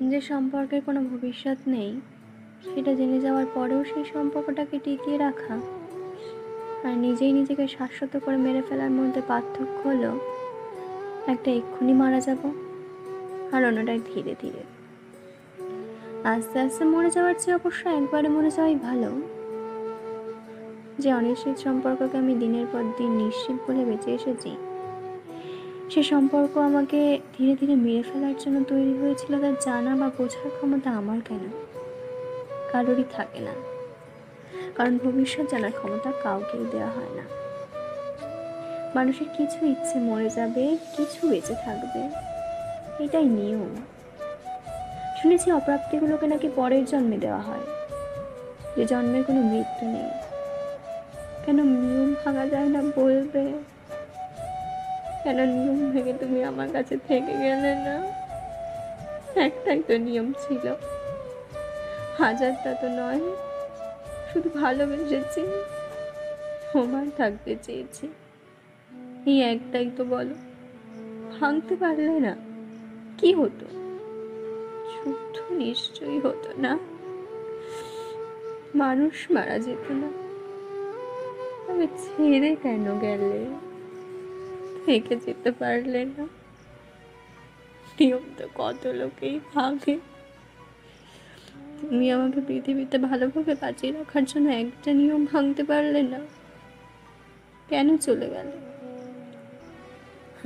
যে সম্পর্কের কোনো ভবিষ্যৎ নেই, সেটা জেনে যাওয়ার পরেও সেই সম্পর্কটাকে টিকিয়ে রাখা আর নিজেই নিজেকে শাশ্বত করে মেরে ফেলার মধ্যে পার্থক্য হলো, একটা এক্ষুনি মারা যাব আর অন্যটায় ধীরে ধীরে। আস্তে আস্তে মরে যাওয়ার চেয়ে অবশ্য একবারে মরে যাওয়াই ভালো। যে অনিশ্চিত সম্পর্ককে আমি দিনের পর দিন নিশ্চিত বলে বেঁচে এসেছি সে সম্পর্ক আমাকে ধীরে ধীরে মেরে ফেলার জন্য তৈরি হয়েছিল তার জানা বা বোঝার ক্ষমতা আমার কেন? কারোরই থাকে না। কারণ ভবিষ্যৎ জানার ক্ষমতা কাউকেই দেওয়া হয় না। মানুষের কিছু ইচ্ছে মরে যাবে, কিছু বেঁচে থাকবে। এটাই নিয়ম। শুনেছি অপ্রাপ্তিগুলোকে নাকি পরের জন্মে দেওয়া হয়। যে জন্মের কোনো মৃত্যু নেই। কেন নিয়ম ভাঙা যায় না বলবে? কেন নিয়ম ভেঙে তুমি আমার কাছে থেকে গেলে না? একটাই তো নিয়ম ছিল। হাজারটা তো নয়, শুধু ভালোবেসেছি সমান থাকতে চেয়েছি। এই একটাই তো বলো, ভাঙতে পারলে না কি হতো? যুদ্ধ নিশ্চয়ই হতো না। মানুষ মারা যেত না। তবে ছেড়ে কেন গেলে? থেকে যেতে পারলে না। নিয়ম তো কত লোকেই ভাঙে তুমি আমাকে পৃথিবীতে ভালোভাবে বাঁচিয়ে রাখার জন্য একটা নিয়ম ভাঙতে পারলে না। কেন চলে গেলে?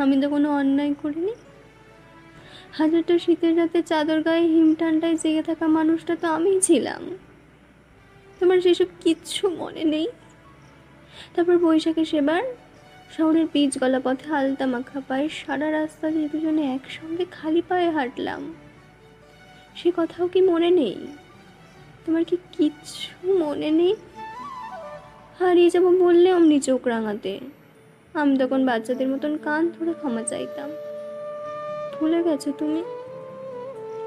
আমি তো কোনো অন্যায় করিনি। হাজারটা শীতের রাতে চাদর গায়ে হিম ঠান্ডায় জেগে থাকা মানুষটা তো আমিই ছিলাম। তোমার সেসব কিচ্ছু মনে নেই? তারপর বৈশাখে সেবার শহরের পিচ গলা পথে আলতা মাখা পায়ে সারা রাস্তা দিয়ে দুজনে একসঙ্গে খালি পায়ে হাঁটলাম। সে কথাও কি মনে নেই? তোমার কি কিচ্ছু মনে নেই? হারিয়ে যাব বললে অমনি চোখ রাঙাতে। আমি তখন বাচ্চাদের মতন কান ধরে ক্ষমা চাইতাম। ভুলে গেছো তুমি?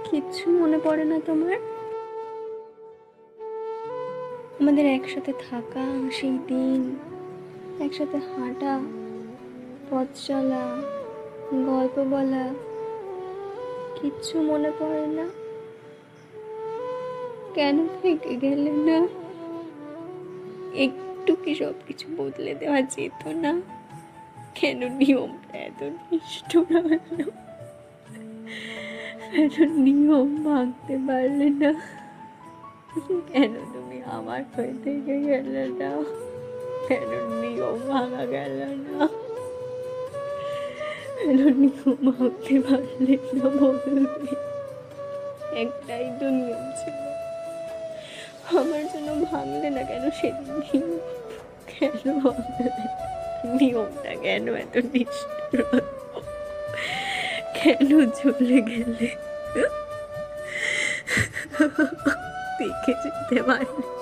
কিচ্ছু মনে পড়ে না তোমার? আমাদের একসাথে থাকা, সেই দিন একসাথে হাঁটা, পথ চলা, গল্প বলা, কিচ্ছু মনে পড়ে না। কেন থেকে গেলে না? একটু কি সব কিছু বদলে দেওয়া যেত না? কেন নিয়মটা এত নিষ্ঠুর হলো? এত নিয়ম ভাঙতে পারলে না? কেন তুমি আমার হয়ে থেকে গেলে না? কেন নিয়ম ভাঙা গেল একটাই তো নিয়ম ছিল আমার জন্য ভাঙলে না কেন সেদিন নিয়ম কেন নিয়মটা কেন এত নিষ্ঠুর কেন চলে গেলে দেখে যেতে পারলে